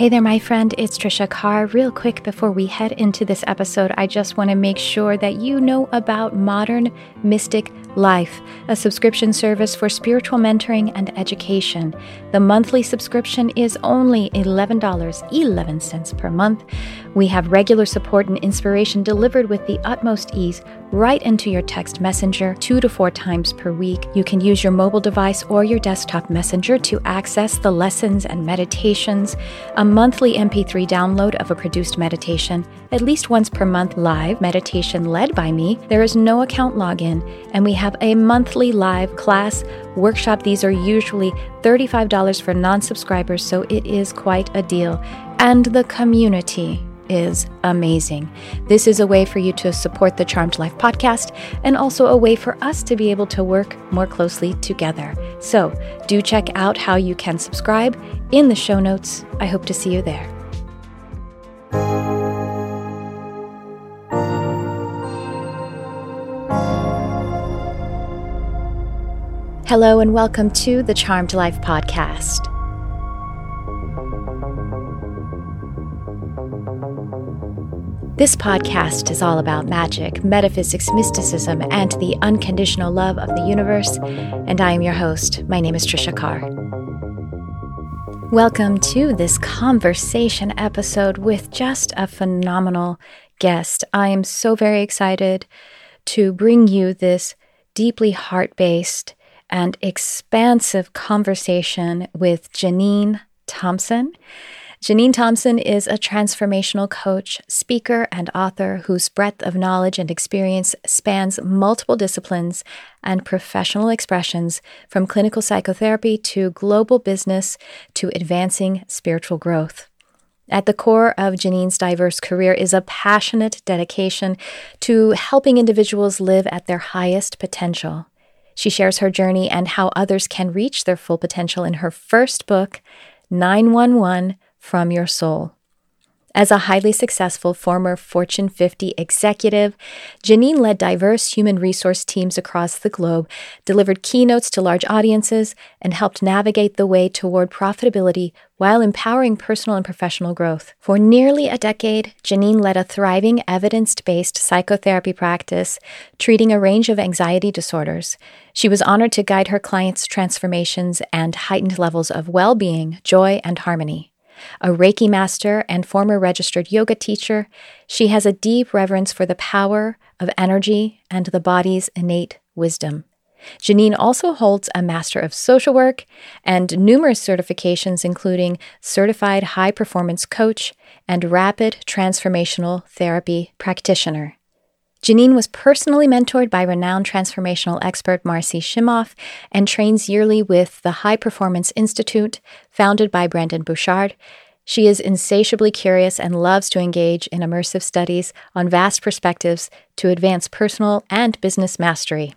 Hey there, my friend. It's Tricia Carr. Real quick before we head into this episode, I just want to make sure that you know about Modern Mystic Life, a subscription service for spiritual mentoring and education. The monthly subscription is only $11.11 per month. We have regular support and inspiration delivered with the utmost ease right into your text messenger two to four times per week. You can use your mobile device or your desktop messenger to access the lessons and meditations, a monthly MP3 download of a produced meditation, at least once per month live meditation led by me. There is no account login, and we have a monthly live class workshop. These are usually $35 for non subscribers, so it is quite a deal. And the community is amazing. This is a way for you to support the Charmed Life podcast and also a way for us to be able to work more closely together. So, do check out how you can subscribe in the show notes. I hope to see you there. Hello, and welcome to the Charmed Life podcast. This podcast is all about magic, metaphysics, mysticism, and the unconditional love of the universe. And I am your host. My name is Tricia Carr. Welcome to this conversation episode with just a phenomenal guest. I am so very excited to bring you this deeply heart based and expansive conversation with Jeanine Thompson. Jeanine Thompson is a transformational coach, speaker, and author whose breadth of knowledge and experience spans multiple disciplines and professional expressions from clinical psychotherapy to global business to advancing spiritual growth. At the core of Jeanine's diverse career is a passionate dedication to helping individuals live at their highest potential. She shares her journey and how others can reach their full potential in her first book, 911 from your soul. As a highly successful former Fortune 50 executive, Jeanine led diverse human resource teams across the globe, delivered keynotes to large audiences, and helped navigate the way toward profitability while empowering personal and professional growth. For nearly a decade, Jeanine led a thriving evidence based psychotherapy practice, treating a range of anxiety disorders. She was honored to guide her clients' transformations and heightened levels of well being, joy, and harmony a Reiki master, and former registered yoga teacher, she has a deep reverence for the power of energy and the body's innate wisdom. Jeanine also holds a Master of Social Work and numerous certifications, including Certified High Performance Coach and Rapid Transformational Therapy Practitioner. Jeanine was personally mentored by renowned transformational expert Marcy Shimoff and trains yearly with the High Performance Institute, founded by Brendon Burchard. She is insatiably curious and loves to engage in immersive studies on vast perspectives to advance personal and business mastery.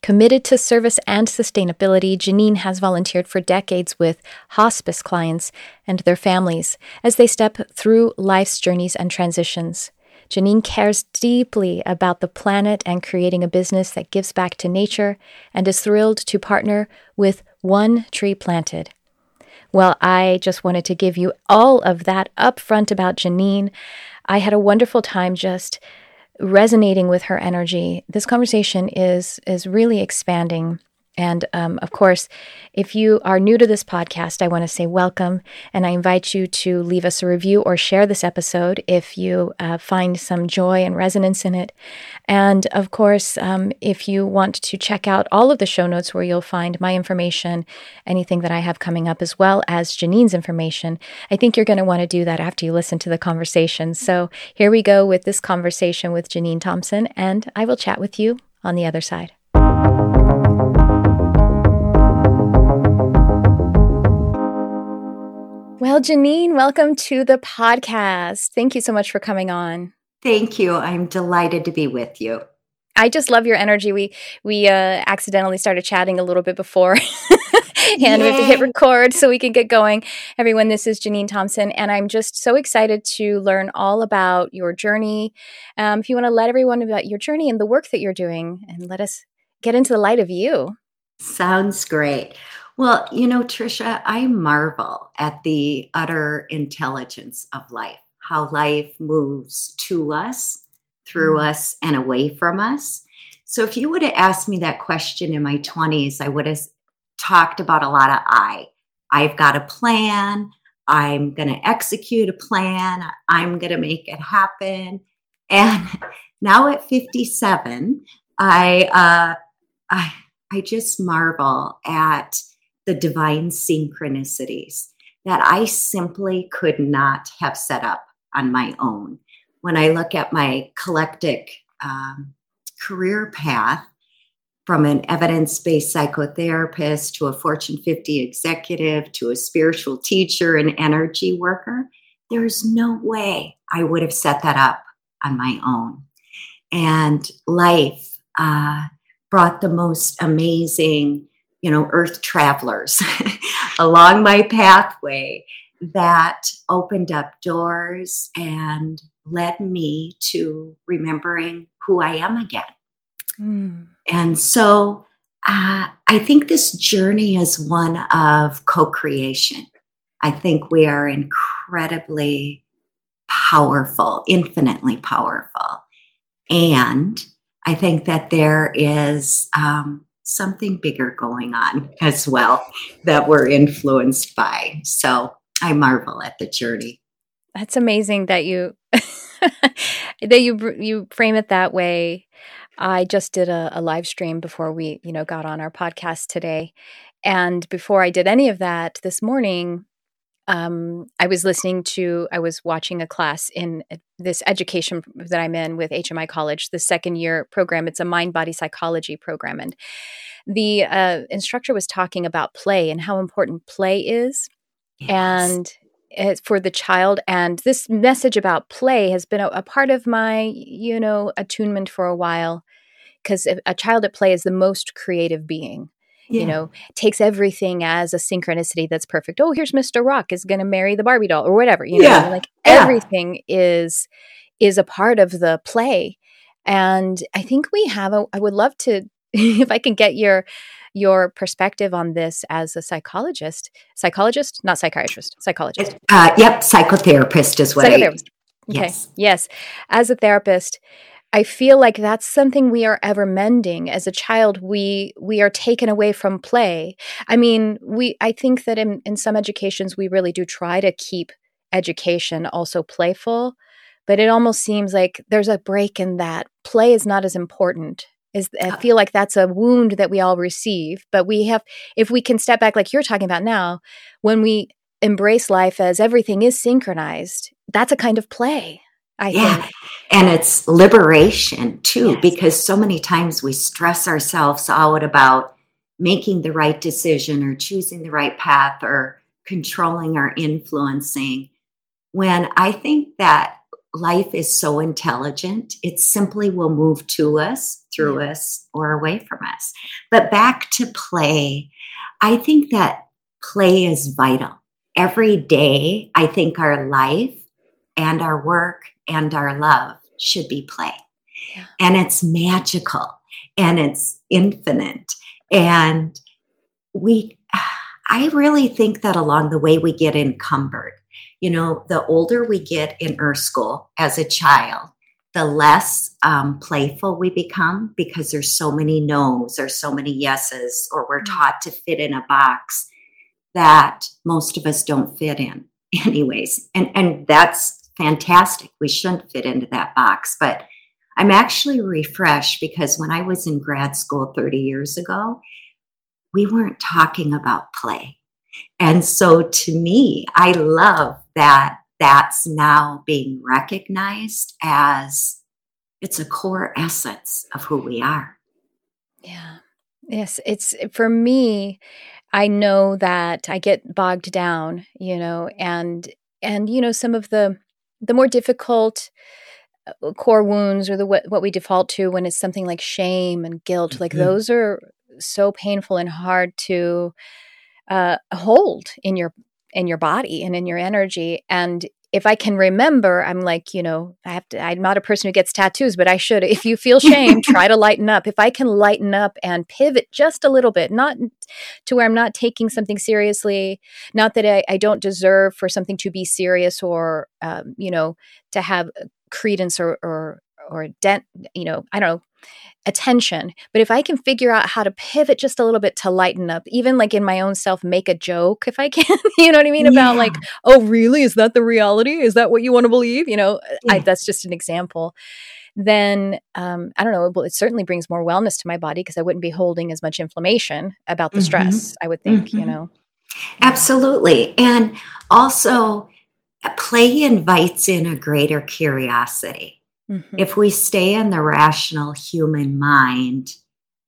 Committed to service and sustainability, Jeanine has volunteered for decades with hospice clients and their families as they step through life's journeys and transitions. Jeanine cares deeply about the planet and creating a business that gives back to nature and is thrilled to partner with One Tree Planted. Well, I just wanted to give you all of that upfront about Jeanine. I had a wonderful time just resonating with her energy. This conversation is is really expanding and um, of course, if you are new to this podcast, I want to say welcome. And I invite you to leave us a review or share this episode if you uh, find some joy and resonance in it. And of course, um, if you want to check out all of the show notes where you'll find my information, anything that I have coming up, as well as Jeanine's information, I think you're going to want to do that after you listen to the conversation. So here we go with this conversation with Jeanine Thompson, and I will chat with you on the other side. Well, Jeanine, welcome to the podcast. Thank you so much for coming on. Thank you. I'm delighted to be with you. I just love your energy. We we uh, accidentally started chatting a little bit before, and Yay. we have to hit record so we can get going. Everyone, this is Jeanine Thompson, and I'm just so excited to learn all about your journey. Um, if you want to let everyone about your journey and the work that you're doing, and let us get into the light of you. Sounds great. Well, you know, Tricia, I marvel at the utter intelligence of life, how life moves to us, through mm. us, and away from us. So, if you would have asked me that question in my 20s, I would have talked about a lot of I. I've got a plan. I'm going to execute a plan. I'm going to make it happen. And now at 57, I, uh, I, I just marvel at the divine synchronicities that I simply could not have set up on my own. When I look at my eclectic um, career path, from an evidence based psychotherapist to a Fortune 50 executive to a spiritual teacher and energy worker, there's no way I would have set that up on my own. And life uh, brought the most amazing, you know, earth travelers along my pathway that opened up doors and led me to remembering who I am again. Mm. And so uh, I think this journey is one of co creation. I think we are incredibly powerful, infinitely powerful. And I think that there is um, something bigger going on as well that we're influenced by. So I marvel at the journey. That's amazing that you that you you frame it that way. I just did a, a live stream before we, you know, got on our podcast today, and before I did any of that this morning, um, I was listening to, I was watching a class in this education that I'm in with HMI College, the second year program. It's a mind body psychology program. And the uh, instructor was talking about play and how important play is. Yes. And for the child and this message about play has been a, a part of my you know attunement for a while because a child at play is the most creative being yeah. you know takes everything as a synchronicity that's perfect oh here's mr rock is going to marry the barbie doll or whatever you know yeah. like yeah. everything is is a part of the play and i think we have a i would love to if i can get your your perspective on this as a psychologist psychologist not psychiatrist psychologist uh, yep psychotherapist as well psychotherapist. okay yes. yes as a therapist I feel like that's something we are ever mending as a child we we are taken away from play. I mean, we I think that in in some educations we really do try to keep education also playful, but it almost seems like there's a break in that. Play is not as important. Is I uh. feel like that's a wound that we all receive, but we have if we can step back like you're talking about now, when we embrace life as everything is synchronized, that's a kind of play. I yeah. Think. And it's liberation too, yes. because so many times we stress ourselves out about making the right decision or choosing the right path or controlling or influencing. When I think that life is so intelligent, it simply will move to us, through yeah. us, or away from us. But back to play, I think that play is vital. Every day, I think our life and our work and our love should be play. Yeah. And it's magical and it's infinite. And we, I really think that along the way we get encumbered. You know, the older we get in Earth School as a child, the less um, playful we become because there's so many no's or so many yeses, or we're mm. taught to fit in a box that most of us don't fit in, anyways. And and that's fantastic. We shouldn't fit into that box. But I'm actually refreshed because when I was in grad school 30 years ago, we weren't talking about play. And so to me, I love that that's now being recognized as it's a core essence of who we are. Yeah. Yes, it's for me I know that I get bogged down, you know, and and you know some of the the more difficult uh, core wounds or the what, what we default to when it's something like shame and guilt mm-hmm. like those are so painful and hard to uh, hold in your in your body and in your energy and if I can remember, I'm like, you know, I have to, I'm not a person who gets tattoos, but I should. If you feel shame, try to lighten up. If I can lighten up and pivot just a little bit, not to where I'm not taking something seriously. Not that I, I don't deserve for something to be serious or, um, you know, to have credence or, or, or dent, you know, I don't know, attention. But if I can figure out how to pivot just a little bit to lighten up, even like in my own self, make a joke if I can, you know what I mean? About like, oh, really? Is that the reality? Is that what you want to believe? You know, yeah. I, that's just an example. Then um, I don't know. Well, it certainly brings more wellness to my body because I wouldn't be holding as much inflammation about the mm-hmm. stress. I would think, mm-hmm. you know. Absolutely, and also play invites in a greater curiosity Mm-hmm. If we stay in the rational human mind,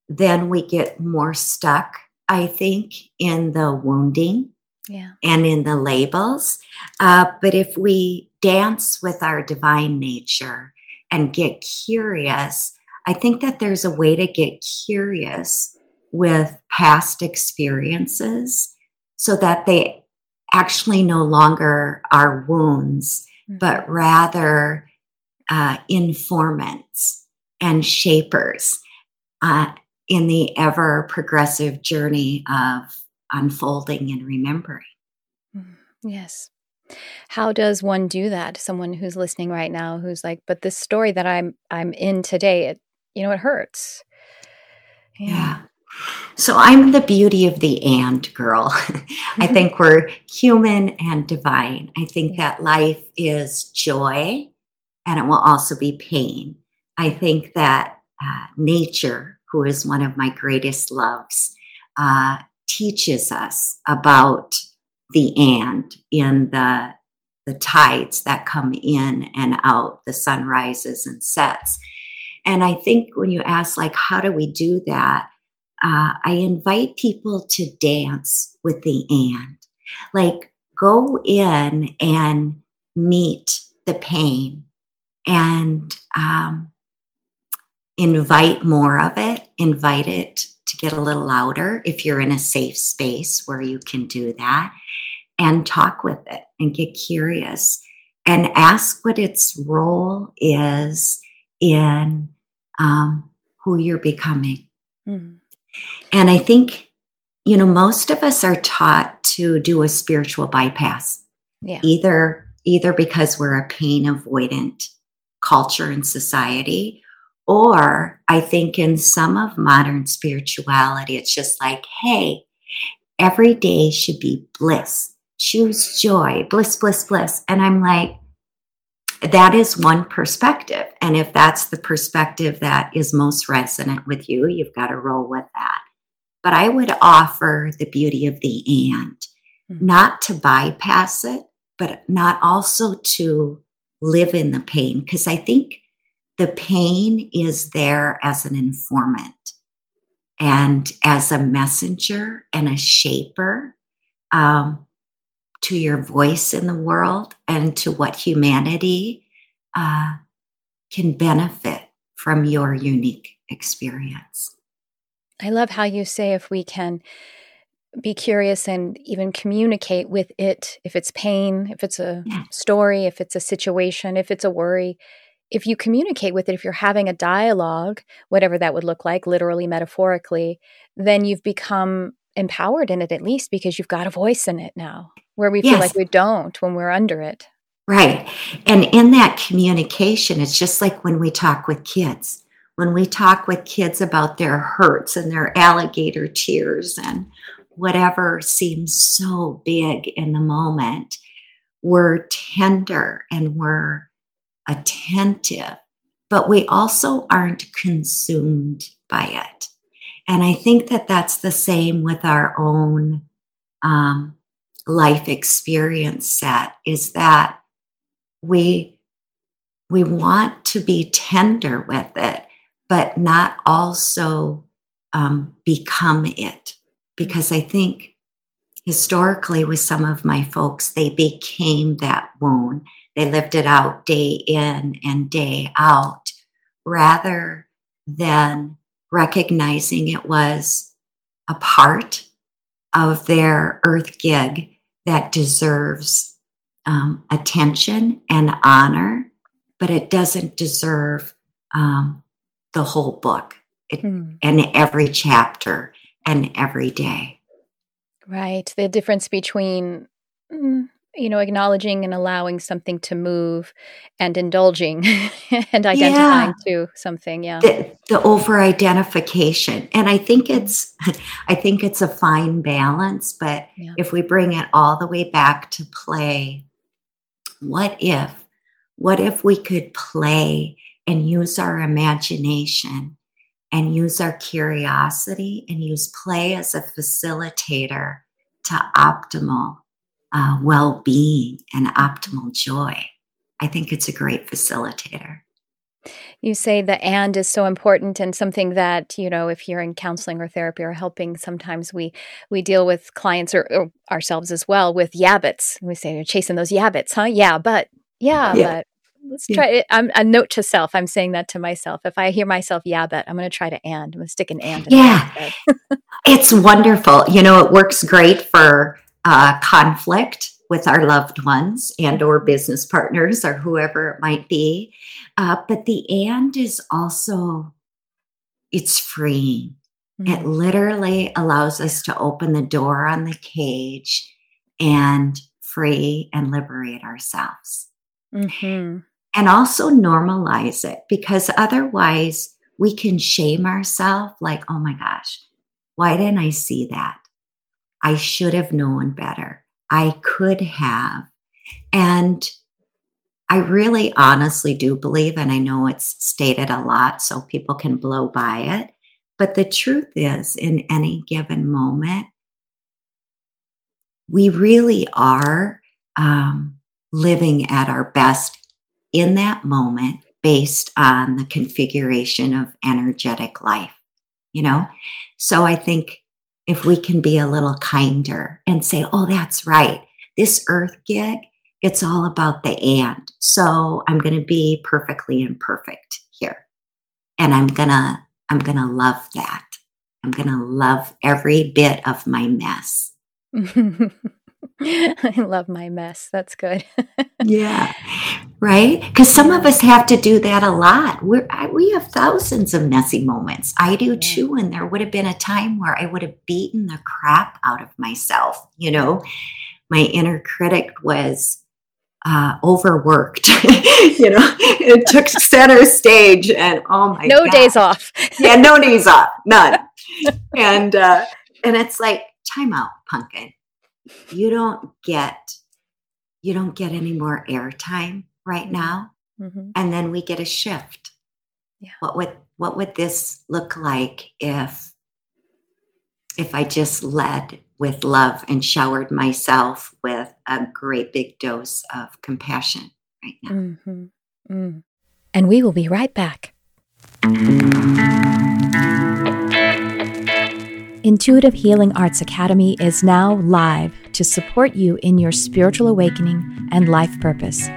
then we get more stuck, I think, in the wounding yeah. and in the labels. Uh, but if we dance with our divine nature and get curious, I think that there's a way to get curious with past experiences so that they actually no longer are wounds, mm-hmm. but rather uh, informants and shapers uh, in the ever progressive journey of unfolding and remembering. Mm-hmm. Yes. How does one do that? Someone who's listening right now who's like, but this story that I'm I'm in today, it you know, it hurts. Yeah. yeah. So I'm the beauty of the and girl. I mm-hmm. think we're human and divine. I think that life is joy and it will also be pain. I think that uh, nature, who is one of my greatest loves, uh, teaches us about the and in the the tides that come in and out, the sun rises and sets. And I think when you ask, like, how do we do that? Uh, I invite people to dance with the and. Like, go in and meet the pain and um, invite more of it, invite it to get a little louder if you're in a safe space where you can do that, and talk with it and get curious and ask what its role is in um, who you're becoming. Mm-hmm. And I think, you know, most of us are taught to do a spiritual bypass. Yeah. Either either because we're a pain avoidant culture and society. Or I think in some of modern spirituality, it's just like, hey, every day should be bliss. Choose joy, bliss, bliss, bliss. And I'm like, that is one perspective. And if that's the perspective that is most resonant with you, you've got to roll with that. But I would offer the beauty of the and, mm-hmm. not to bypass it, but not also to live in the pain because I think the pain is there as an informant and as a messenger and a shaper um, to your voice in the world and to what humanity uh, can benefit from your unique experience. I love how you say if we can be curious and even communicate with it if it's pain, if it's a yeah. story, if it's a situation, if it's a worry. If you communicate with it, if you're having a dialogue, whatever that would look like, literally, metaphorically, then you've become empowered in it at least because you've got a voice in it now, where we yes. feel like we don't when we're under it. Right. And in that communication, it's just like when we talk with kids. When we talk with kids about their hurts and their alligator tears and whatever seems so big in the moment, we're tender and we're attentive, but we also aren't consumed by it. And I think that that's the same with our own um, life experience set is that we we want to be tender with it, but not also um, become it because I think historically with some of my folks, they became that wound. They lived it out day in and day out rather than recognizing it was a part of their earth gig that deserves um, attention and honor, but it doesn't deserve um, the whole book it, mm. and every chapter and every day. Right. The difference between mm, you know, acknowledging and allowing something to move and indulging and identifying yeah. to something. Yeah. The, the over identification. And I think it's, I think it's a fine balance, but yeah. if we bring it all the way back to play, what if, what if we could play and use our imagination and use our curiosity and use play as a facilitator to optimal uh, well being and optimal joy. I think it's a great facilitator. You say the and is so important and something that, you know, if you're in counseling or therapy or helping, sometimes we we deal with clients or, or ourselves as well with yabbits. We say you're chasing those yabbits, huh? Yeah, but yeah, yeah. but let's try it. I'm a note to self. I'm saying that to myself. If I hear myself yabbit, I'm going to try to and. I'm to stick an and. yeah, it's wonderful. You know, it works great for uh, conflict with our loved ones and or business partners or whoever it might be uh, but the and is also it's freeing mm-hmm. it literally allows us to open the door on the cage and free and liberate ourselves mm-hmm. and also normalize it because otherwise we can shame ourselves like oh my gosh why didn't i see that I should have known better. I could have. And I really honestly do believe, and I know it's stated a lot so people can blow by it, but the truth is, in any given moment, we really are um, living at our best in that moment based on the configuration of energetic life, you know? So I think if we can be a little kinder and say, oh, that's right. This earth gig, it's all about the and. So I'm going to be perfectly imperfect here. And I'm going to, I'm going to love that. I'm going to love every bit of my mess. I love my mess. That's good. yeah. Right? Because some of us have to do that a lot. We're, I, we have thousands of messy moments. I do too. And there would have been a time where I would have beaten the crap out of myself. You know, my inner critic was uh, overworked. you know, it took center stage, and oh my, no days off. yeah, no days off, none. and uh, and it's like time out, pumpkin you don't get you don't get any more airtime right now mm-hmm. and then we get a shift yeah. what would what would this look like if if i just led with love and showered myself with a great big dose of compassion right now mm-hmm. mm. and we will be right back Intuitive Healing Arts Academy is now live to support you in your spiritual awakening and life purpose.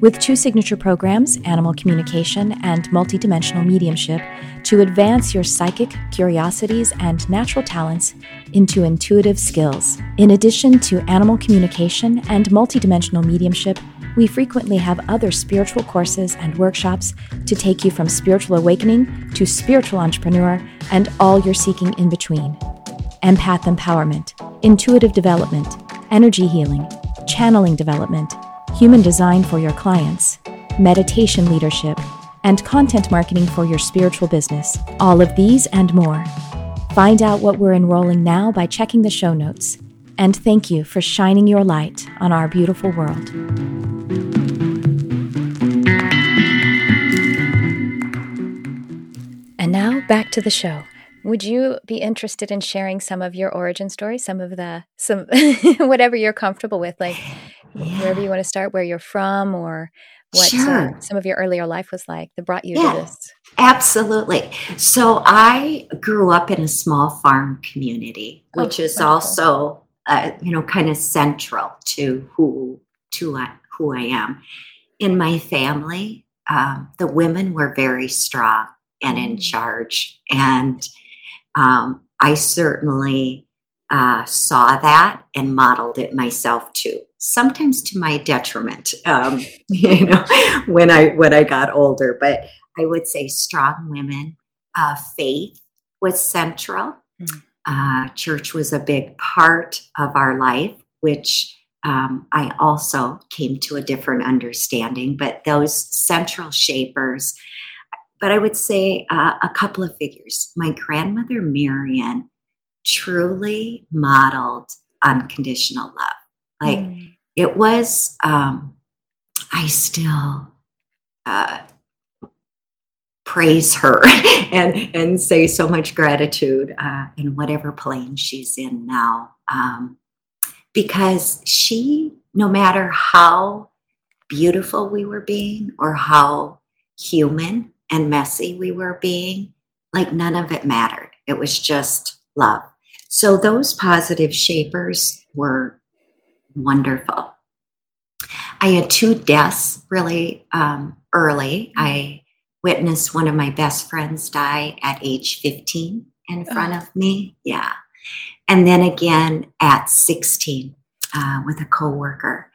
With two signature programs, Animal Communication and Multidimensional Mediumship, to advance your psychic curiosities and natural talents into intuitive skills. In addition to Animal Communication and Multidimensional Mediumship, we frequently have other spiritual courses and workshops to take you from spiritual awakening to spiritual entrepreneur and all you're seeking in between. Empath empowerment, intuitive development, energy healing, channeling development, human design for your clients, meditation leadership, and content marketing for your spiritual business. All of these and more. Find out what we're enrolling now by checking the show notes. And thank you for shining your light on our beautiful world. And now back to the show. Would you be interested in sharing some of your origin story, some of the some whatever you're comfortable with, like yeah. wherever you want to start, where you're from, or what uh, sure. uh, some of your earlier life was like that brought you yeah, to this? Absolutely. So I grew up in a small farm community, oh, which is wonderful. also uh, you know kind of central to who to uh, who I am. In my family, um, the women were very strong and in mm. charge, and um, I certainly uh, saw that and modeled it myself too. Sometimes to my detriment, um, you know, when I when I got older. But I would say strong women, uh, faith was central. Mm. uh, church was a big part of our life, which um, I also came to a different understanding. But those central shapers, but I would say uh, a couple of figures. My grandmother, Marion, truly modeled unconditional love. Like mm. it was, um, I still uh, praise her and and say so much gratitude uh, in whatever plane she's in now, um, because she, no matter how beautiful we were being or how human and messy we were being, like none of it mattered. It was just love. So those positive shapers were wonderful. I had two deaths really um, early. I witnessed one of my best friends die at age 15 in front oh. of me. Yeah. And then again at 16 uh, with a coworker.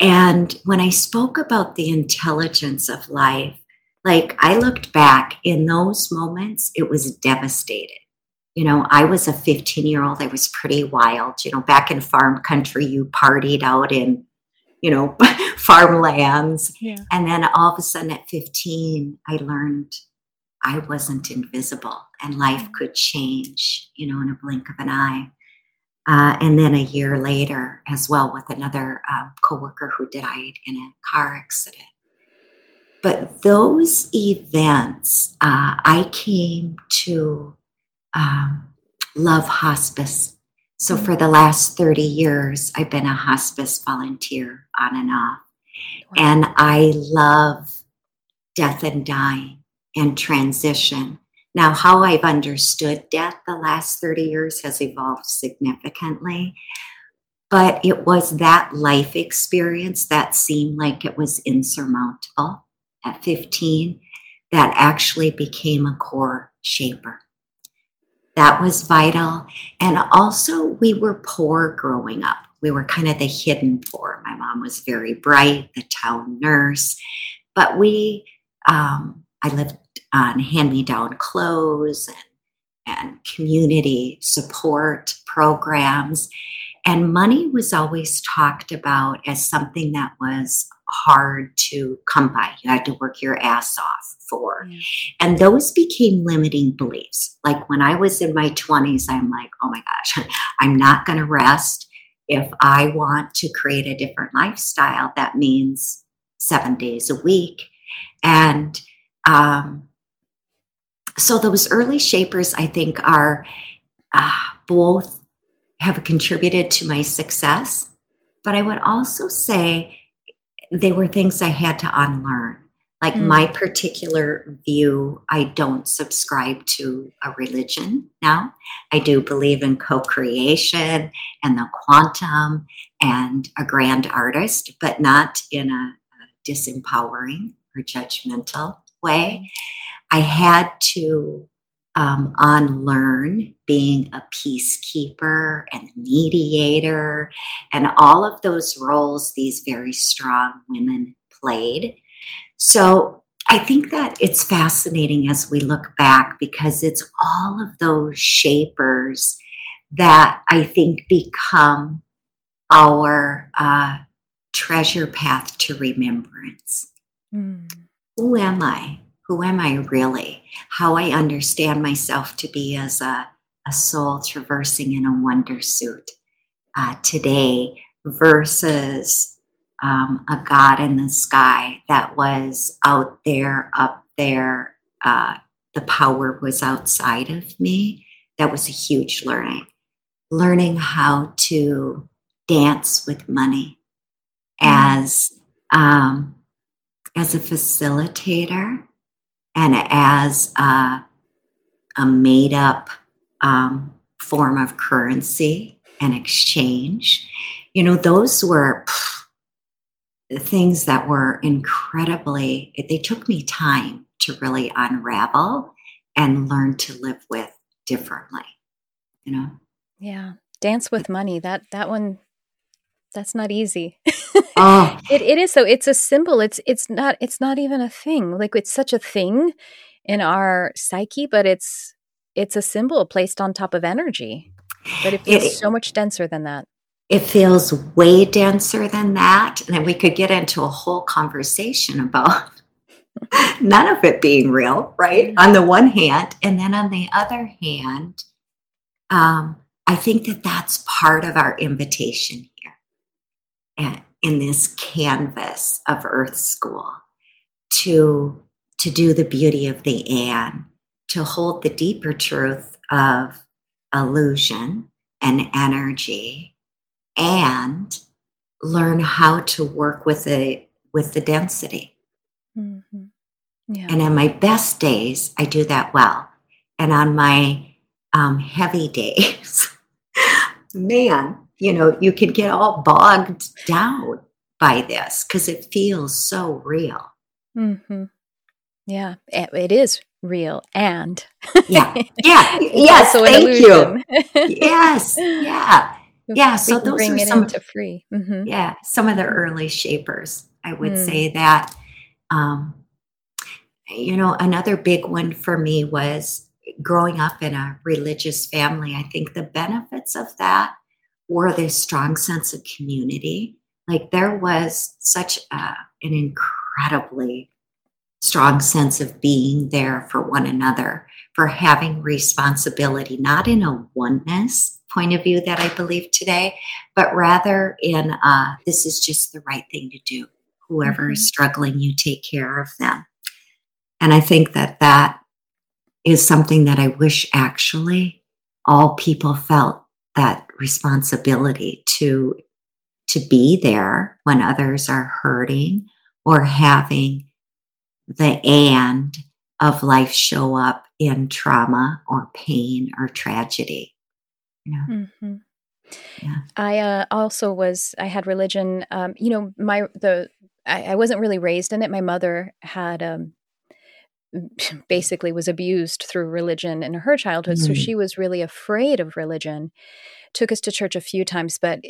And when I spoke about the intelligence of life, like I looked back in those moments, it was devastated. You know, I was a 15 year old. I was pretty wild. You know, back in farm country, you partied out in, you know, farmlands. Yeah. And then all of a sudden at 15, I learned I wasn't invisible and life mm. could change, you know, in a blink of an eye. Uh, and then a year later, as well, with another um, coworker who died in a car accident. But those events, uh, I came to um, love hospice. So for the last 30 years, I've been a hospice volunteer on and off. And I love death and dying and transition. Now, how I've understood death the last 30 years has evolved significantly, but it was that life experience that seemed like it was insurmountable at 15 that actually became a core shaper. That was vital. And also, we were poor growing up. We were kind of the hidden poor. My mom was very bright, the town nurse, but we, um, I lived on hand me down clothes and, and community support programs. And money was always talked about as something that was hard to come by. You had to work your ass off for. And those became limiting beliefs. Like when I was in my 20s, I'm like, oh my gosh, I'm not going to rest. If I want to create a different lifestyle, that means seven days a week. And um, so those early shapers, I think, are uh, both have contributed to my success. But I would also say they were things I had to unlearn. Like mm. my particular view, I don't subscribe to a religion now. I do believe in co creation and the quantum and a grand artist, but not in a, a disempowering or judgmental way. I had to um, unlearn being a peacekeeper and mediator and all of those roles these very strong women played. So I think that it's fascinating as we look back because it's all of those shapers that I think become our uh, treasure path to remembrance. Mm. Who am I? Who am I really? How I understand myself to be as a, a soul traversing in a wonder suit uh, today versus um, a God in the sky that was out there, up there. Uh, the power was outside of me. That was a huge learning. Learning how to dance with money mm-hmm. as um, as a facilitator and as a, a made up um, form of currency and exchange. You know, those were pff, things that were incredibly, they took me time to really unravel and learn to live with differently, you know? Yeah. Dance with money. That, that one, that's not easy. oh. it, it is so it's a symbol it's it's not it's not even a thing like it's such a thing in our psyche but it's it's a symbol placed on top of energy, but it feels it, so much denser than that. It feels way denser than that. And then we could get into a whole conversation about none of it being real, right? On the one hand. And then on the other hand, um, I think that that's part of our invitation in this canvas of Earth School to, to do the beauty of the and, to hold the deeper truth of illusion and energy, and learn how to work with the with the density. Mm-hmm. Yeah. And on my best days, I do that well. And on my um, heavy days, man, you know, you can get all bogged down by this because it feels so real. Mm-hmm. Yeah, it is real and yeah, yeah, yes. thank you. yes, yeah, yeah. So those bring are it some into free. Mm-hmm. Yeah, some of the early shapers. I would mm. say that. Um, you know, another big one for me was growing up in a religious family. I think the benefits of that were this strong sense of community. Like there was such a, an incredibly strong sense of being there for one another, for having responsibility, not in a oneness point of view that I believe today, but rather in uh, this is just the right thing to do. Whoever mm-hmm. is struggling, you take care of them. And I think that that is something that I wish actually all people felt that responsibility to to be there when others are hurting or having the and of life show up in trauma or pain or tragedy. You know? mm-hmm. Yeah. I uh, also was. I had religion. Um, you know, my the I, I, wasn't really raised in it. My mother had um, basically was abused through religion in her childhood, mm-hmm. so she was really afraid of religion. Took us to church a few times, but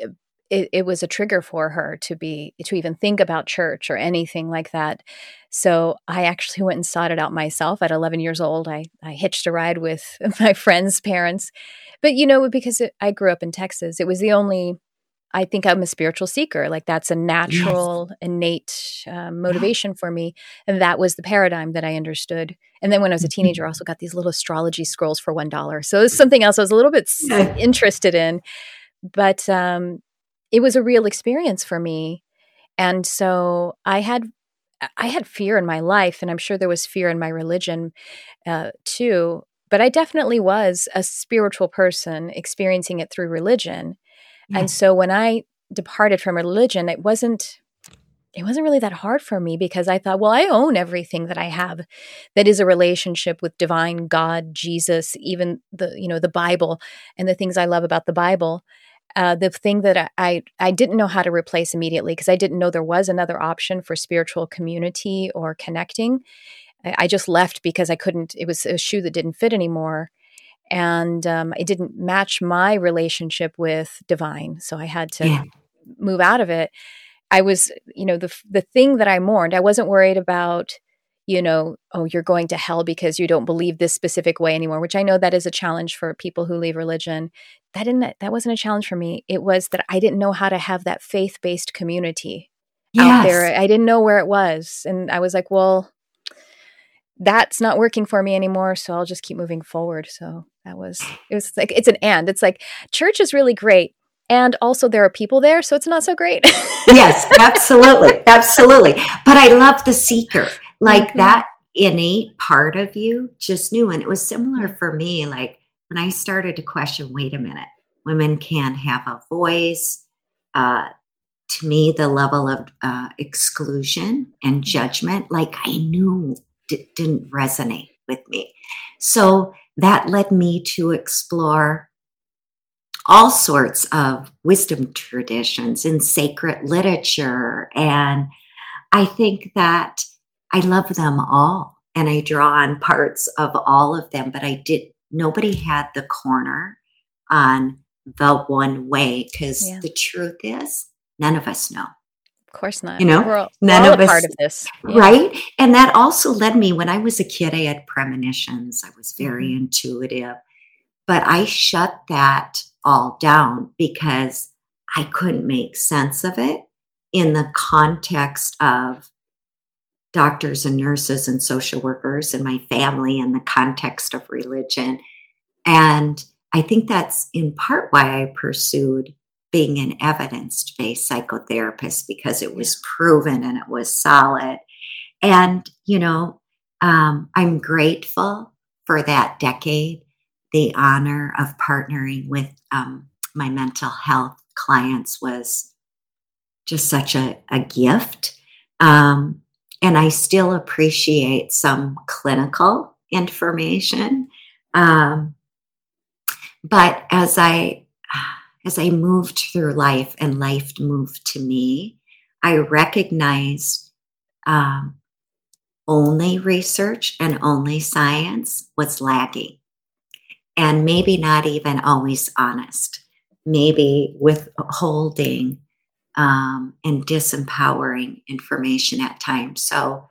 it, it was a trigger for her to be to even think about church or anything like that. So I actually went and sought it out myself at 11 years old. I, I hitched a ride with my friend's parents. But, you know, because it, I grew up in Texas, it was the only, I think I'm a spiritual seeker. Like that's a natural, yes. innate uh, motivation yeah. for me. And that was the paradigm that I understood. And then when I was a mm-hmm. teenager, I also got these little astrology scrolls for $1. So it was something else I was a little bit yeah. interested in. But um, it was a real experience for me. And so I had I had fear in my life, and I'm sure there was fear in my religion uh, too. But I definitely was a spiritual person experiencing it through religion. Yeah. And so when I departed from religion, it wasn't it wasn't really that hard for me because I thought, well, I own everything that I have that is a relationship with divine God, Jesus, even the you know the Bible and the things I love about the Bible uh, the thing that I, I didn't know how to replace immediately because I didn't know there was another option for spiritual community or connecting. I, I just left because I couldn't. It was a shoe that didn't fit anymore, and um, it didn't match my relationship with divine. So I had to yeah. move out of it. I was, you know, the the thing that I mourned. I wasn't worried about you know, oh, you're going to hell because you don't believe this specific way anymore, which I know that is a challenge for people who leave religion. That didn't that wasn't a challenge for me. It was that I didn't know how to have that faith-based community yes. out there. I didn't know where it was. And I was like, well, that's not working for me anymore, so I'll just keep moving forward. So that was it was like it's an and. It's like church is really great and also there are people there so it's not so great yes absolutely absolutely but i love the seeker like mm-hmm. that innate part of you just knew and it was similar for me like when i started to question wait a minute women can't have a voice uh, to me the level of uh, exclusion and mm-hmm. judgment like i knew d- didn't resonate with me so that led me to explore all sorts of wisdom traditions and sacred literature and i think that I love them all and I draw on parts of all of them, but I did, nobody had the corner on the one way because yeah. the truth is none of us know. Of course not. You know, we're all, none we're all of us- part of this, Yeah. right? And that also led me when I was a kid, I had premonitions. I was very Mm-hmm. intuitive, but I shut that all down because I couldn't make sense of it in the context of doctors and nurses and social workers and my family in the context of religion. And I think that's in part why I pursued being an evidence based psychotherapist because it was proven and it was solid. And, you know, um, I'm grateful for that decade, the honor of partnering with um, my mental health clients was just such a, a gift. Um, and I still appreciate some clinical information. Um, but as I as I moved through life and life moved to me, I recognized um, only research and only science was lagging, and maybe not even always honest. Maybe withholding um, and disempowering information at times. So,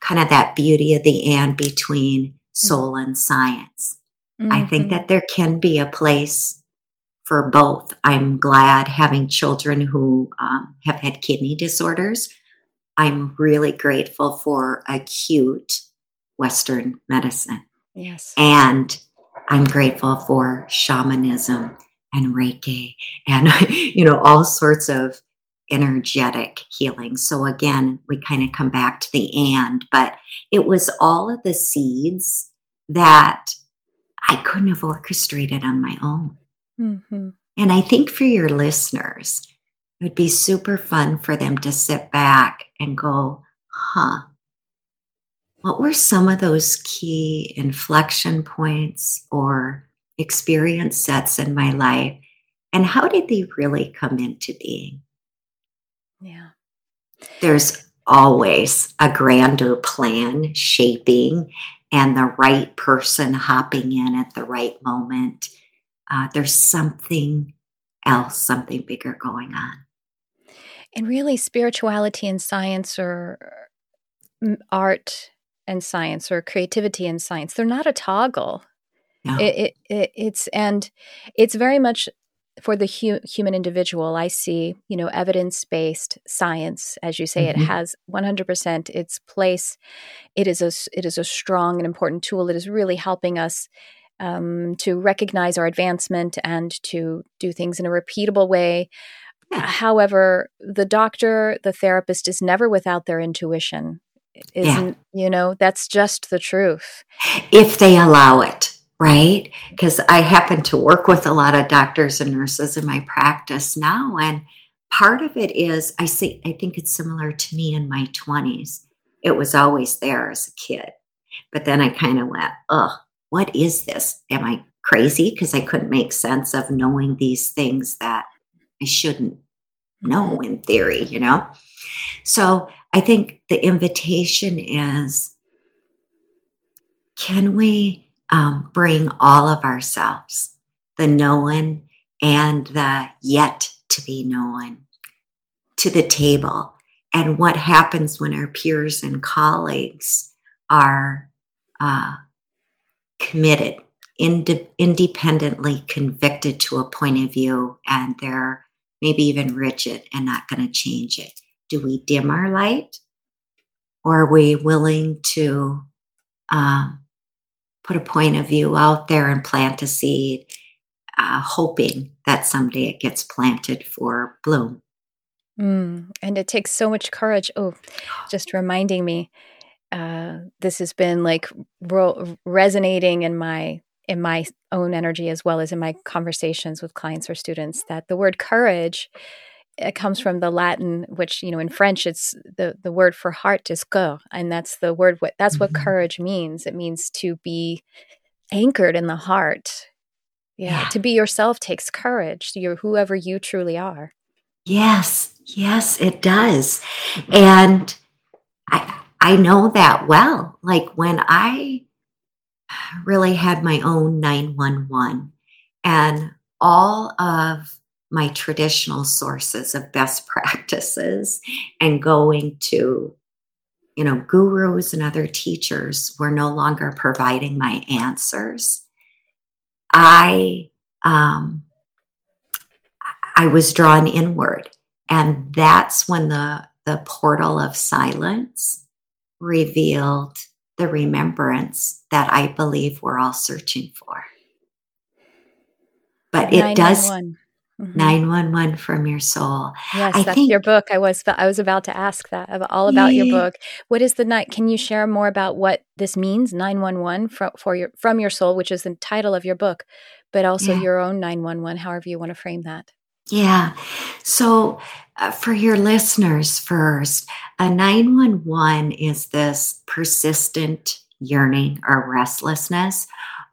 kind of that beauty of the and between soul and science. I think Mhm. that there can be a place for both. I'm glad having children who um, have had kidney disorders. I'm really grateful for acute Western medicine. yes. And I'm grateful for shamanism and Reiki and, you know, all sorts of energetic healing. So again, we kind of come back to the and, but it was all of the seeds that I couldn't have orchestrated on my own. Hmm And I think for your listeners, it would be super fun for them to sit back and go, huh, what were some of those key inflection points or experience sets in my life? And how did they really come into being? Yeah. There's always a grander plan shaping and the right person hopping in at the right moment. Uh, there's something else, something bigger going on. And really, spirituality and science or mm, art and science or creativity and science, they're not a toggle. No. It, it, it, it's, and it's very much for the hu- human individual. I see, you know, evidence based science, as you say, Mhm. it has 100% its place. It is a, it is a strong and important tool. It is really helping us um, to recognize our advancement and to do things in a repeatable way. Yeah. However, the doctor, the therapist is never without their intuition. Isn't, you know, that's just the truth. if they allow it, right? Because I happen to work with a lot of doctors and nurses in my practice now. And part of it is I see I think it's similar to me in my 20s. It was always there as a kid. But then I kind of went, oh, what is this? Am I crazy? Because I couldn't make sense of knowing these things that I shouldn't know in theory, you know? So I think the invitation is can we um, bring all of ourselves, the known and the yet to be known, to the table? And what happens when our peers and colleagues are uh, committed, inde- independently convicted to a point of view, and they're maybe even rigid and not going to change it? Do we dim our light? Or are we willing to um, put a point of view out there and plant a seed, uh, hoping that someday it gets planted for bloom? Mm, and it takes so much courage. Oh, just reminding me, uh, this has been like ro- resonating in my in my own energy as well as in my conversations with clients or students that the word courage it comes from the Latin, which you know in French it's the the word for heart is cœur, and that's the word what that's what Mhm. courage means. It means to be anchored in the heart. Yeah, Yeah. to be yourself takes courage. You're whoever you truly are. Yes, yes, it does. And I I know that well. Like when I really had my own 911 and all of my traditional sources of best practices and going to you know gurus and other teachers were no longer providing my answers i um i was drawn inward and that's when the the portal of silence revealed the remembrance that i believe we're all searching for but it does Mm-hmm. 911 from your soul. Yes, I that's think, your book. I was I was about to ask that all about yeah. your book. What is the night? Can you share more about what this means 911 for, for your from your soul, which is the title of your book, but also yeah. your own 911, however you want to frame that. Yeah. So uh, for your listeners first, a 911 is this persistent yearning or restlessness.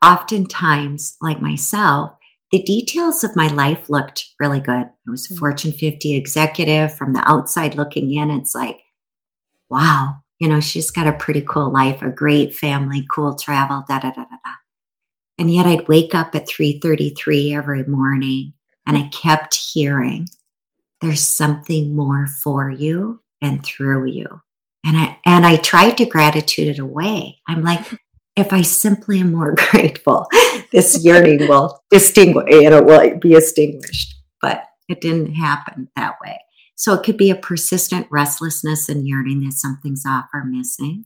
Oftentimes, like myself, the details of my life looked really good. I was a mm. Fortune 50 executive from the outside looking in. It's like, wow, you know, she's got a pretty cool life, a great family, cool travel, da da da da da. And yet I'd wake up at 3:33 every morning and I kept hearing there's something more for you and through you. And I and I tried to gratitude it away. I'm like, if I simply am more grateful, this yearning will distinguish, you know, will be extinguished. But it didn't happen that way. So it could be a persistent restlessness and yearning that something's off or missing.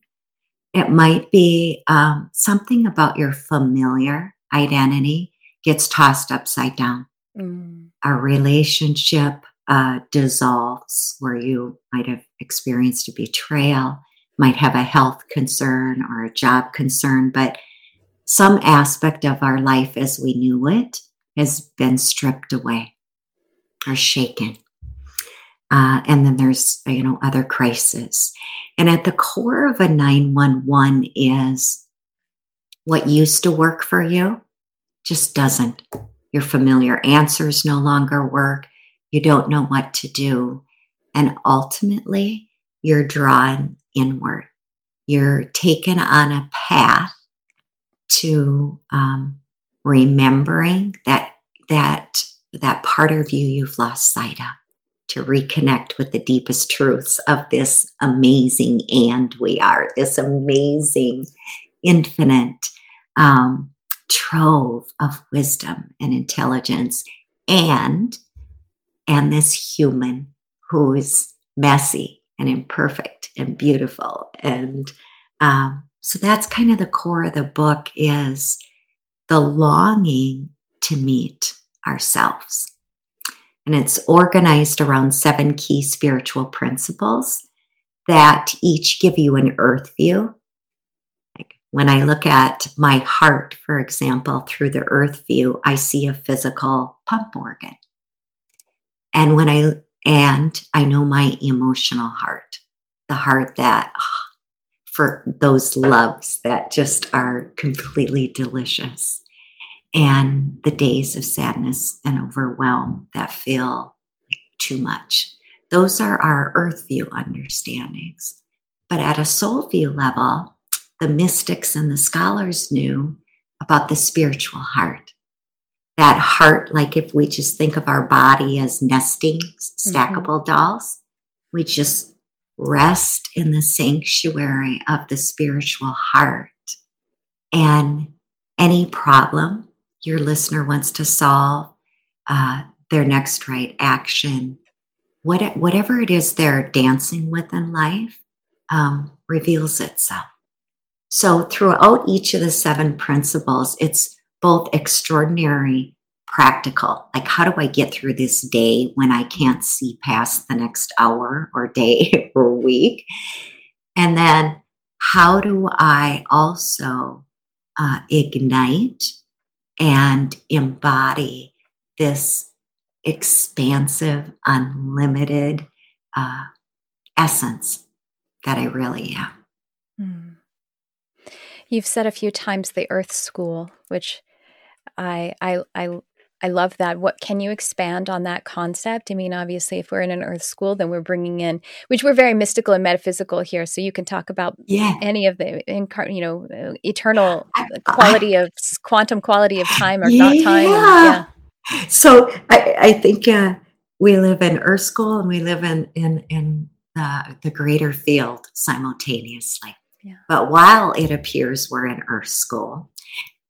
It might be um, something about your familiar identity gets tossed upside down. Mm. A relationship uh, dissolves where you might have experienced a betrayal might have a health concern or a job concern, but some aspect of our life as we knew it has been stripped away or shaken. Uh, and then there's, you know, other crises. And at the core of a 911 is what used to work for you just doesn't. Your familiar answers no longer work. You don't know what to do. And ultimately, you're drawn inward. You're taken on a path to um, remembering that that that part of you you've lost sight of to reconnect with the deepest truths of this amazing and we are this amazing infinite um, trove of wisdom and intelligence and and this human who is messy and imperfect and beautiful. And um, so that's kind of the core of the book is the longing to meet ourselves. And it's organized around seven key spiritual principles that each give you an earth view. When I look at my heart, for example, through the earth view, I see a physical pump organ. And when I and I know my emotional heart, the heart that oh, for those loves that just are completely delicious. And the days of sadness and overwhelm that feel too much. Those are our earth view understandings. But at a soul view level, the mystics and the scholars knew about the spiritual heart that heart, like if we just think of our body as nesting stackable mm-hmm. dolls, we just rest in the sanctuary of the spiritual heart. And any problem your listener wants to solve, uh, their next right action, what, whatever it is they're dancing with in life, um, reveals itself. So, throughout each of the seven principles, it's both extraordinary practical like how do i get through this day when i can't see past the next hour or day or week and then how do i also uh, ignite and embody this expansive unlimited uh, essence that i really am. You've said a few times the earth school which I I I I love that. What can you expand on that concept? I mean, obviously, if we're in an Earth school, then we're bringing in, which we're very mystical and metaphysical here. So you can talk about yeah. any of the, you know, eternal I, quality I, of quantum quality of time or yeah. not time. And, yeah. so I, I think uh, we live in Earth School and we live in in in the, the greater field simultaneously. But while it appears we're in Earth School,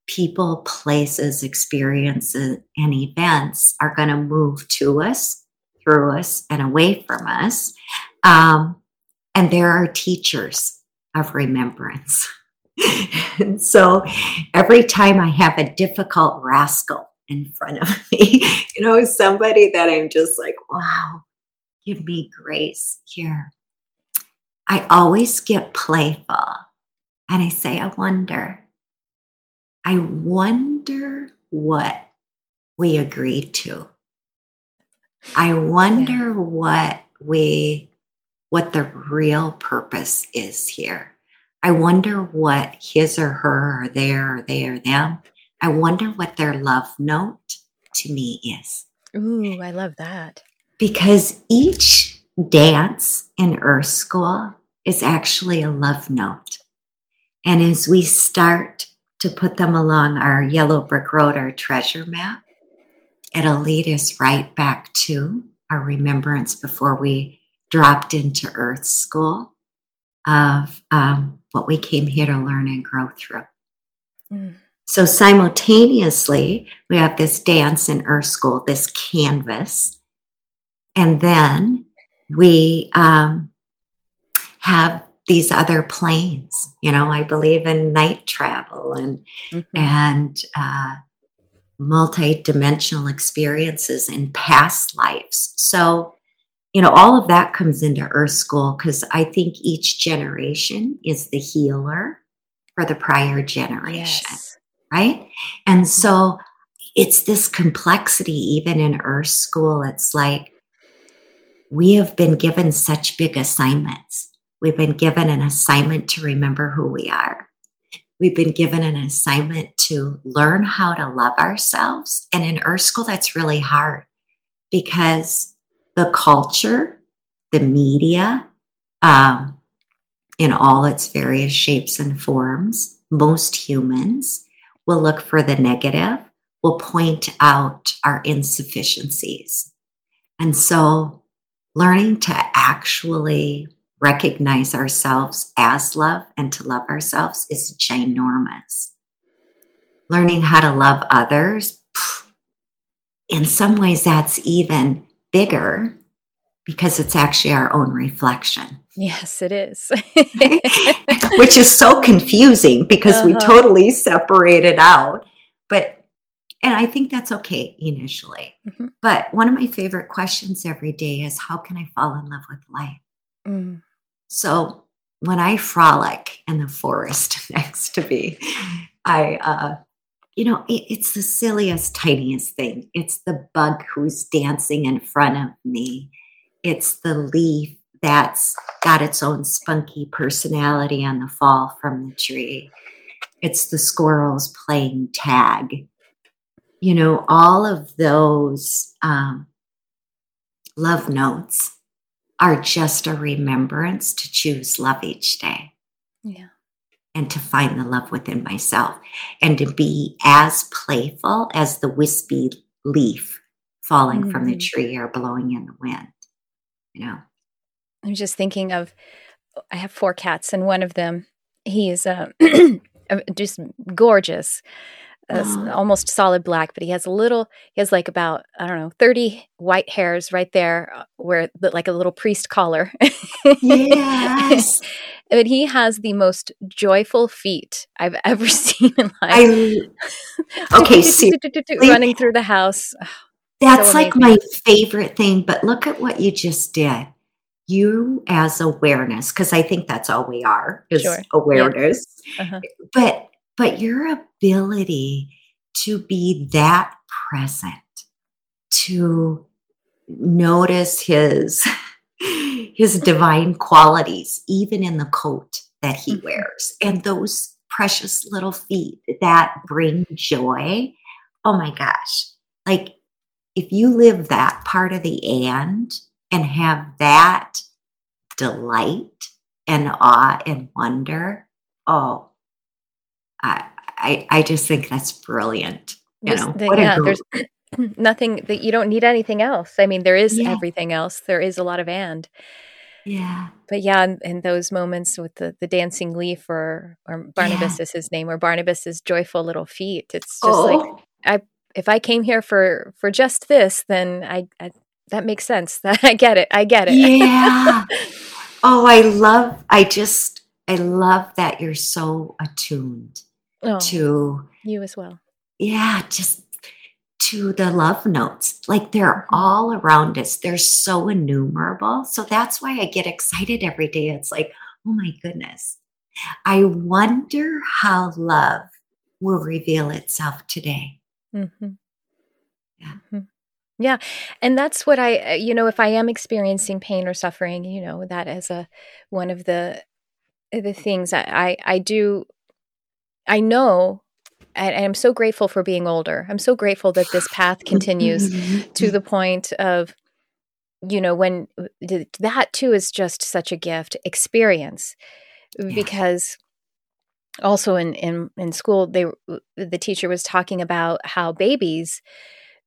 people, places, experiences, and events are going to move to us, through us, and away from us. Um, and there are teachers of remembrance. and so every time I have a difficult rascal in front of me, you know, somebody that I'm just like, wow, give me grace here. I always get playful and I say, I wonder, I wonder what we agreed to. I wonder yeah. what we what the real purpose is here. I wonder what his or her or their or they or them. I wonder what their love note to me is. Ooh, I love that. Because each dance in Earth School is actually a love note. And as we start to put them along our yellow brick road, our treasure map, it'll lead us right back to our remembrance before we dropped into Earth School of um, what we came here to learn and grow through. Mm. So, simultaneously, we have this dance in Earth School, this canvas, and then we um, have these other planes. You know, I believe in night travel and mm-hmm. and uh, multi-dimensional experiences in past lives. So, you know, all of that comes into Earth School because I think each generation is the healer for the prior generation, yes. right? And mm-hmm. so it's this complexity, even in Earth School. It's like we have been given such big assignments We've been given an assignment to remember who we are. We've been given an assignment to learn how to love ourselves. And in Earth School, that's really hard because the culture, the media, um, in all its various shapes and forms, most humans will look for the negative, will point out our insufficiencies. And so, learning to actually recognize ourselves as love and to love ourselves is ginormous. Learning how to love others, in some ways, that's even bigger because it's actually our own reflection. Yes, it is. Which is so confusing because uh-huh. we totally separate it out. And I think that's okay initially. Mm-hmm. But one of my favorite questions every day is how can I fall in love with life? Mm. So when I frolic in the forest next to me, I, uh, you know, it, it's the silliest, tiniest thing. It's the bug who's dancing in front of me. It's the leaf that's got its own spunky personality on the fall from the tree. It's the squirrels playing tag. You know, all of those um, love notes are just a remembrance to choose love each day. Yeah. And to find the love within myself and to be as playful as the wispy leaf falling mm-hmm. from the mm-hmm. tree or blowing in the wind. You know, I'm just thinking of I have four cats, and one of them, he is uh, just gorgeous uh, almost solid black, but he has a little, he has like about, I don't know, 30 white hairs right there uh, where like a little priest collar. Yes. but he has the most joyful feet I've ever seen in life. I, okay, see, running through the house. That's so like my favorite thing. But look at what you just did. You as awareness, because I think that's all we are is sure. awareness. Yeah. Uh-huh. But but your ability to be that present, to notice his his divine qualities even in the coat that he mm-hmm. wears and those precious little feet that bring joy oh my gosh like if you live that part of the and and have that delight and awe and wonder oh I, I, just think that's brilliant. You know, the, yeah, there's nothing that you don't need anything else. I mean, there is Yeah. everything else. There is a lot of and. Yeah. But yeah, in, those moments with the, the dancing leaf or or Barnabas is his name, or Barnabas's joyful little feet. It's just like Oh, if I came here for for just this, then I, I that makes sense. I get it. I get it. yeah. Oh, I love, I just, I love that you're so attuned oh, to, you as well. yeah, just to the love notes. Like they're all around us. They're so innumerable. So that's why I get excited every day. It's like, oh my goodness. I wonder how love will reveal itself today. hmm Yeah. Mhm. Yeah. And that's what I, uh, you know, if I am experiencing pain or suffering, you know, that as a one of the the things I I, I do, I know, and I'm so grateful for being older. I'm so grateful that this path continues to the point of you know when uh, that too is just such a gift experience Yeah. because also in in in school they the teacher was talking about how babies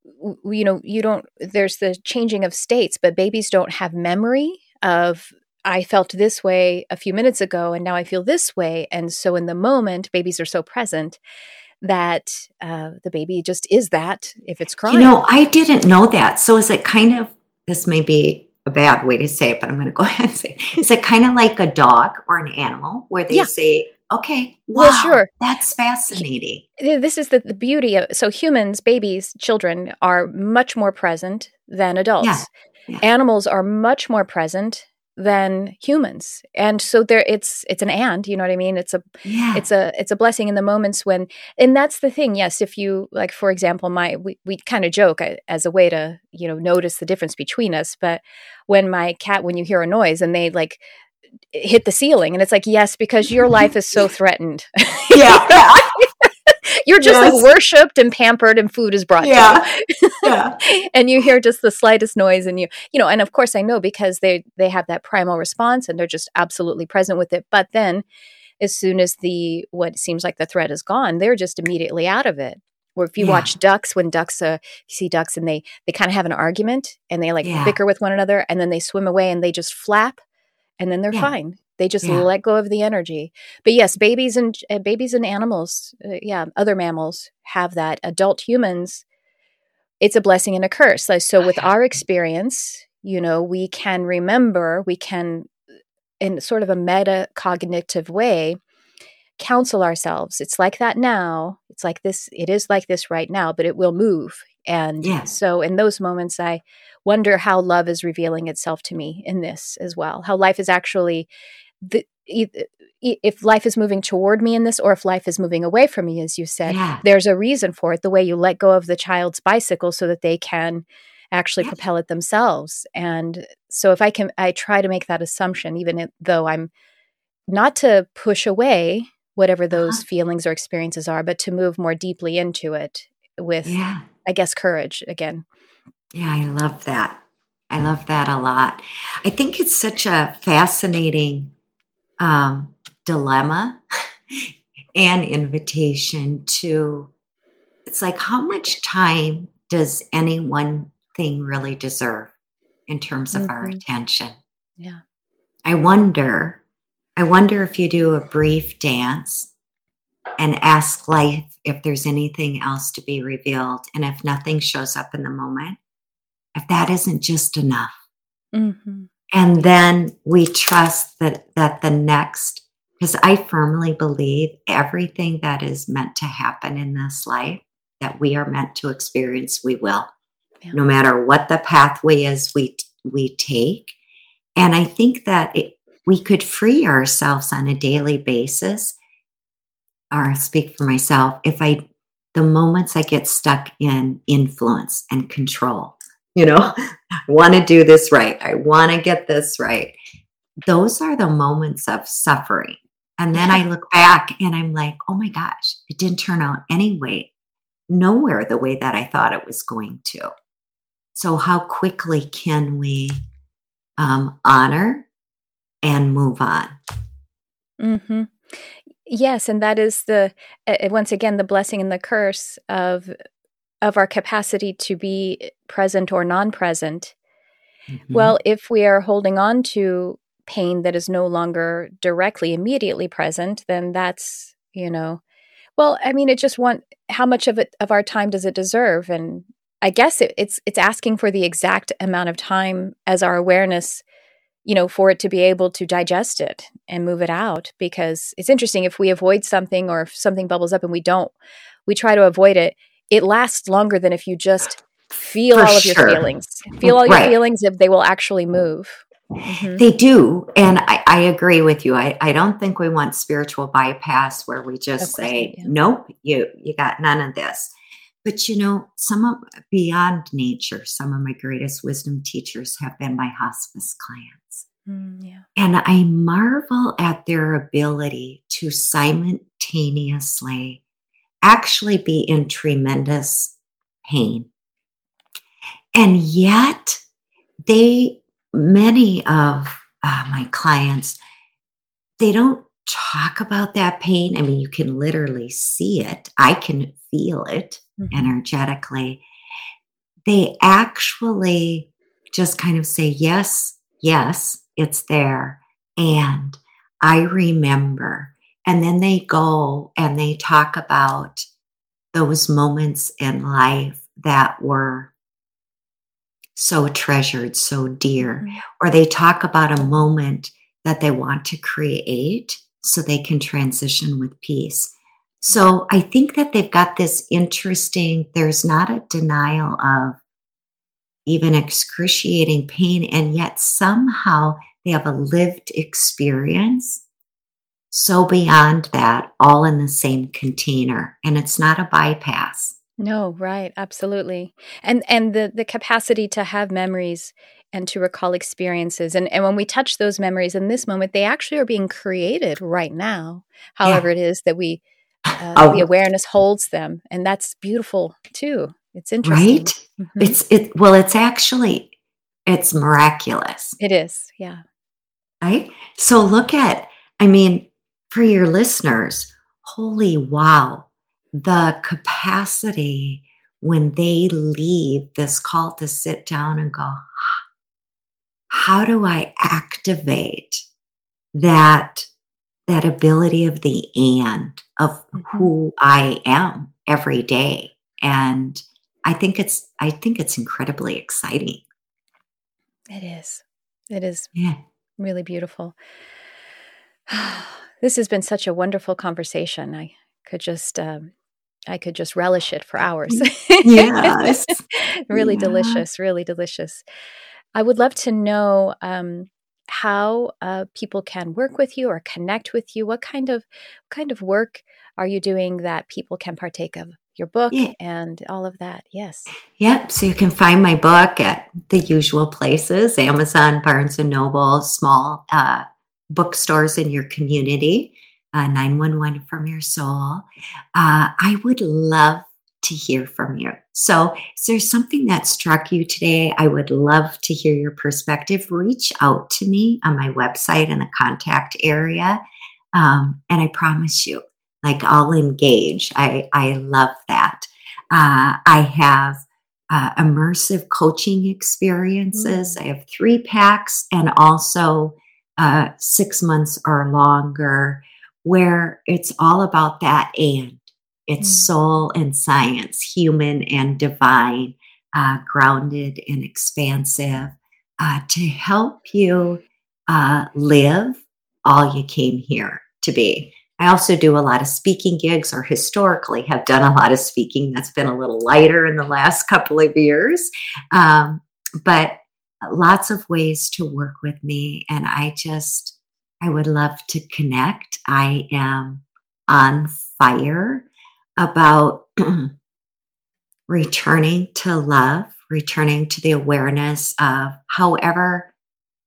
you know you don't there's the changing of states but babies don't have memory of I felt this way a few minutes ago and now I feel this way and so in the moment babies are so present that uh, the baby just is that if it's crying You know, I didn't know that. So is it kind of this may be a bad way to say it, but I'm going to go ahead and say, it. is it kind of like a dog or an animal where they Yeah. say, "Okay, Well, wow, sure. that's fascinating." This is the, the beauty of so humans babies children are much more present than adults yeah. animals are much more present than humans. And so there it's it's an and you know what i mean? It's a Yeah, it's a it's a blessing in the moments when and that's the thing yes if you like for example my we, we kind of joke uh, as a way to you know notice the difference between us but when my cat when you hear a noise and they like hit the ceiling and it's like yes because your life is so threatened. Yeah, yeah, you're just Yes. like worshipped and pampered and food is brought Yeah. to yeah, and you hear just the slightest noise and you you know and of course i know because they they have that primal response and they're just absolutely present with it but then as soon as the what seems like the threat is gone they're just immediately out of it or if you Yeah. watch ducks when ducks uh you see ducks and they they kind of have an argument and they like Yeah. bicker with one another and then they swim away and they just flap and then they're Yeah. fine they just Yeah. let go of the energy. But yes babies and uh, babies and animals uh, yeah other mammals have that. Adult humans it's a blessing and a curse. Like so with our experience you know we can remember we can in sort of a meta cognitive way counsel ourselves. It's like that now. It's like this it is like this right now but it will move. And Yeah. so in those moments i wonder how love is revealing itself to me in this as well how life is actually the if life is moving toward me in this or if life is moving away from me as you said yeah. there's a reason for it the way you let go of the child's bicycle so that they can actually propel it themselves and so if i can i try to make that assumption even though i'm not to push away whatever those Uh-huh. feelings or experiences are but to move more deeply into it with Yeah. i guess courage again Yeah, I love that. I love that a lot. I think it's such a fascinating um, dilemma and invitation to. It's like how much time does any one thing really deserve in terms of our Mhm. attention? yeah I wonder. I wonder if you do a brief dance and ask life if there's anything else to be revealed, and if nothing shows up in the moment, if that isn't just enough. hmm And then we trust that that the next, because I firmly believe everything that is meant to happen in this life that we are meant to experience, we will, Yeah. no matter what the pathway is we we take. And I think that it, we could free ourselves on a daily basis. Or I'll speak for myself. If I, the moments I get stuck in influence and control, you know, I want to do this right. I want to get this right. Those are the moments of suffering. And then I look back and I'm like, oh my gosh, it didn't turn out anyway, nowhere the way that I thought it was going to. So, how quickly can we um, honor and move on? Mm-hmm. Yes, and that is the uh, once again the blessing and the curse of of our capacity to be present or non present. Mhm. Well, if we are holding on to pain that is no longer directly, immediately present, then that's, you know, well, I mean, it just want how much of it of our time does it deserve? And I guess it, it's it's asking for the exact amount of time as our awareness, you know, for it to be able to digest it and move it out. Because it's interesting if we avoid something or if something bubbles up and we don't, we try to avoid it. It lasts longer than if you just feel For all of sure. your feelings. Feel all your Right. feelings if they will actually move. Mhm. They do. And I, I agree with you. I, I don't think we want spiritual bypass where we just say, yeah. nope, you you got none of this. But you know, some of beyond nature, some of my greatest wisdom teachers have been my hospice clients. Mm, yeah. And I marvel at their ability to simultaneously actually be in tremendous pain. And yet, they, many of uh, my clients, they don't talk about that pain. I mean, you can literally see it, I can feel it Mhm. energetically. They actually just kind of say, Yes, yes, it's there. And I remember. And then they go and they talk about those moments in life that were so treasured, so dear. Mhm. Or they talk about a moment that they want to create so they can transition with peace. So I think that they've got this interesting, there's not a denial of even excruciating pain, and yet somehow they have a lived experience so beyond that, all in the same container. And it's not a bypass. No, right, absolutely. And and the the capacity to have memories and to recall experiences. And and when we touch those memories in this moment, they actually are being created right now. However it is that we uh, Oh. the awareness holds them. And that's beautiful too. It's interesting. Right? Mhm. It's it well, it's actually it's miraculous. It is. Yeah. Right? So look at, I mean, for your listeners, holy wow, the capacity when they leave this call to sit down and go, how do I activate that that ability of the and of Mhm. who I am every day? And I think it's I think it's incredibly exciting. It is. It is Yeah. really beautiful. this has been such a wonderful conversation. I could just um, I could just relish it for hours. Yes. really Yeah. delicious, really delicious. I would love to know um, how uh, people can work with you or connect with you. What kind of what kind of work are you doing that people can partake of? Your book Yeah. and all of that. Yes. Yep. So you can find my book at the usual places Amazon, Barnes and Noble, small uh, bookstores in your community, uh, 911 from your soul. Uh, I would love to hear from you. So, is there something that struck you today? I would love to hear your perspective. Reach out to me on my website in the contact area. Um, and I promise you, like I'll engage. I, I love that. Uh, I have uh, immersive coaching experiences. I have three packs and also uh, six months or longer, where it's all about that and it's Mm. soul and science, human and divine, uh, grounded and expansive uh, to help you uh, live all you came here to be. I also do a lot of speaking gigs, or historically have done a lot of speaking. That's been a little lighter in the last couple of years. Um, but lots of ways to work with me. And I just, I would love to connect. I am on fire about returning to love, returning to the awareness of however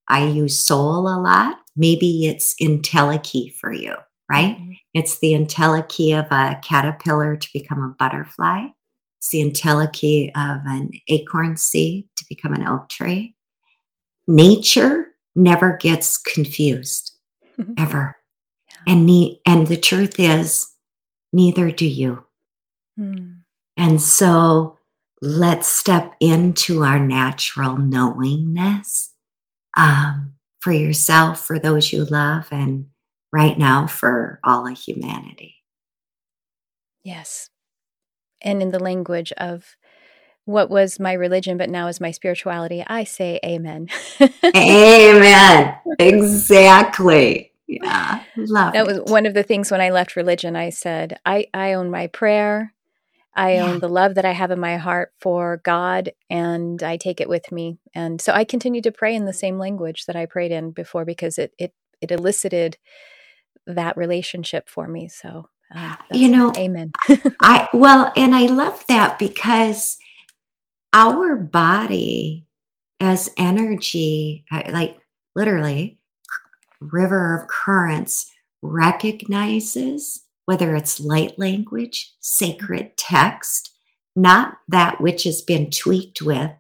I use soul a lot. Maybe it's entelechy for you, right? Mhm. It's the entelechy of a caterpillar to become a butterfly. It's the entelechy of an acorn seed to become an oak tree. Nature never gets confused, ever. And, ne- and the truth is, neither do you. Mm. And so let's step into our natural knowingness um, for yourself, for those you love, and right now for all of humanity. Yes. And in the language of what was my religion, but now is my spirituality, I say amen. amen. Exactly. Yeah. Love that it. was one of the things when I left religion. I said, I, I own my prayer. I yeah. own the love that I have in my heart for God and I take it with me. And so I continue to pray in the same language that I prayed in before because it it it elicited that relationship for me. So uh, you know, amen. I well, and I love that because our body as energy, uh, like literally, river of currents recognizes whether it's light language, sacred text, not that which has been tweaked with,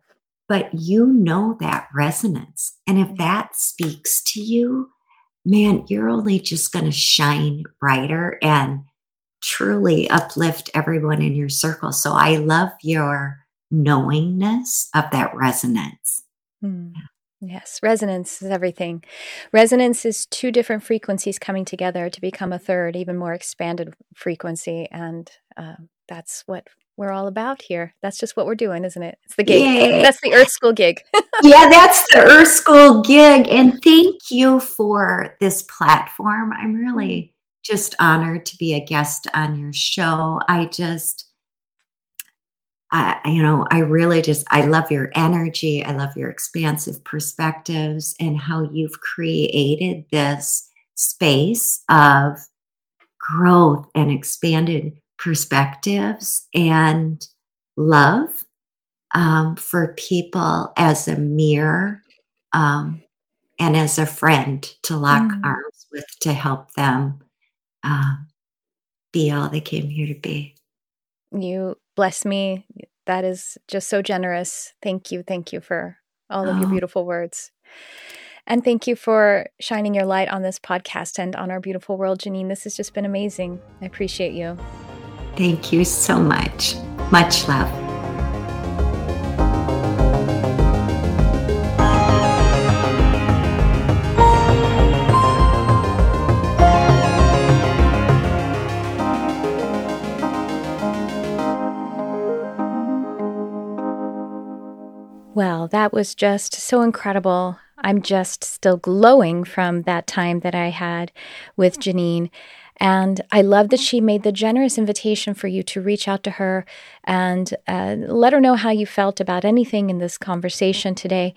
but you know that resonance. And if that speaks to you, man, you're only just going to shine brighter and truly uplift everyone in your circle. So I love your knowingness of that resonance. Mm. Yes, resonance is everything. Resonance is two different frequencies coming together to become a third, even more expanded frequency. And uh, that's what we're all about here. That's just what we're doing, isn't it? It's the gig. Yay. That's the Earth School gig. yeah, that's the Earth School gig. And thank you for this platform. I'm really just honored to be a guest on your show. I just, I, you know, I really just, I love your energy. I love your expansive perspectives and how you've created this space of growth and expanded perspectives and love um, for people as a mirror um, and as a friend to lock mm. arms with to help them uh, be all they came here to be. You bless me. That is just so generous. Thank you. Thank you for all of oh. your ah. beautiful words. And thank you for shining your light on this podcast and on our beautiful world, Jeanine. This has just been amazing. I appreciate you. Thank you so much. Much love. Well, that was just so incredible. I'm just still glowing from that time that I had with Jeanine. And I love that she made the generous invitation for you to reach out to her and uh, let her know how you felt about anything in this conversation today.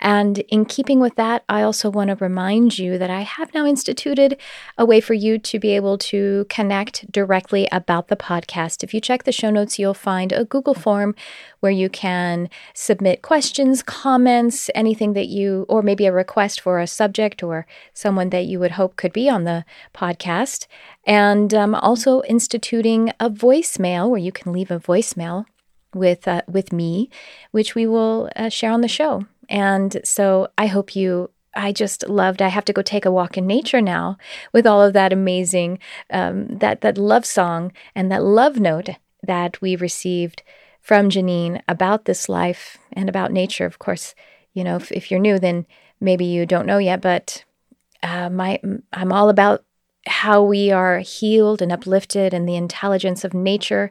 And in keeping with that, I also want to remind you that I have now instituted a way for you to be able to connect directly about the podcast. If you check the show notes, you'll find a Google form where you can submit questions, comments, anything that you, or maybe a request for a subject or someone that you would hope could be on the podcast. And I'm also instituting a voicemail where you can leave a voicemail with uh, with me, which we will uh, share on the show. And so I hope you I just loved. I have to go take a walk in nature now with all of that amazing um, that that love song and that love note that we received from Jeanine about this life and about nature. Of course, you know if, if you're new, then maybe you don't know yet. But uh, my I'm all about how we are healed and uplifted and the intelligence of nature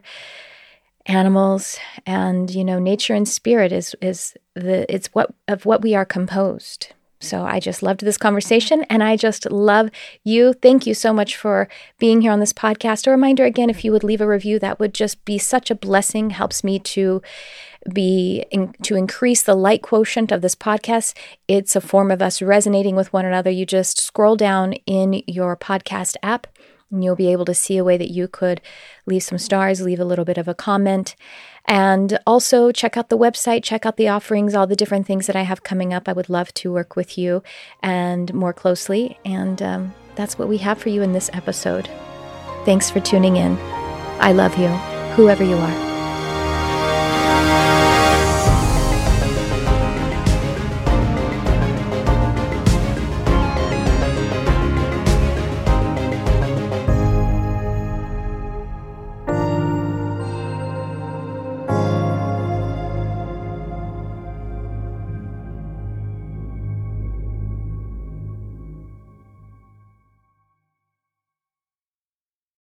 animals and you know nature and spirit is is the it's what of what we are composed so I just loved this conversation and I just love you. Thank you so much for being here on this podcast. A reminder again, if you would leave a review, that would just be such a blessing, helps me to be in, to increase the light quotient of this podcast. It's a form of us resonating with one another. You just scroll down in your podcast app and you'll be able to see a way that you could leave some stars, leave a little bit of a comment. And also check out the website, check out the offerings, all the different things that I have coming up. I would love to work with you and more closely. And um, that's what we have for you in this episode. Thanks for tuning in. I love you, whoever you are.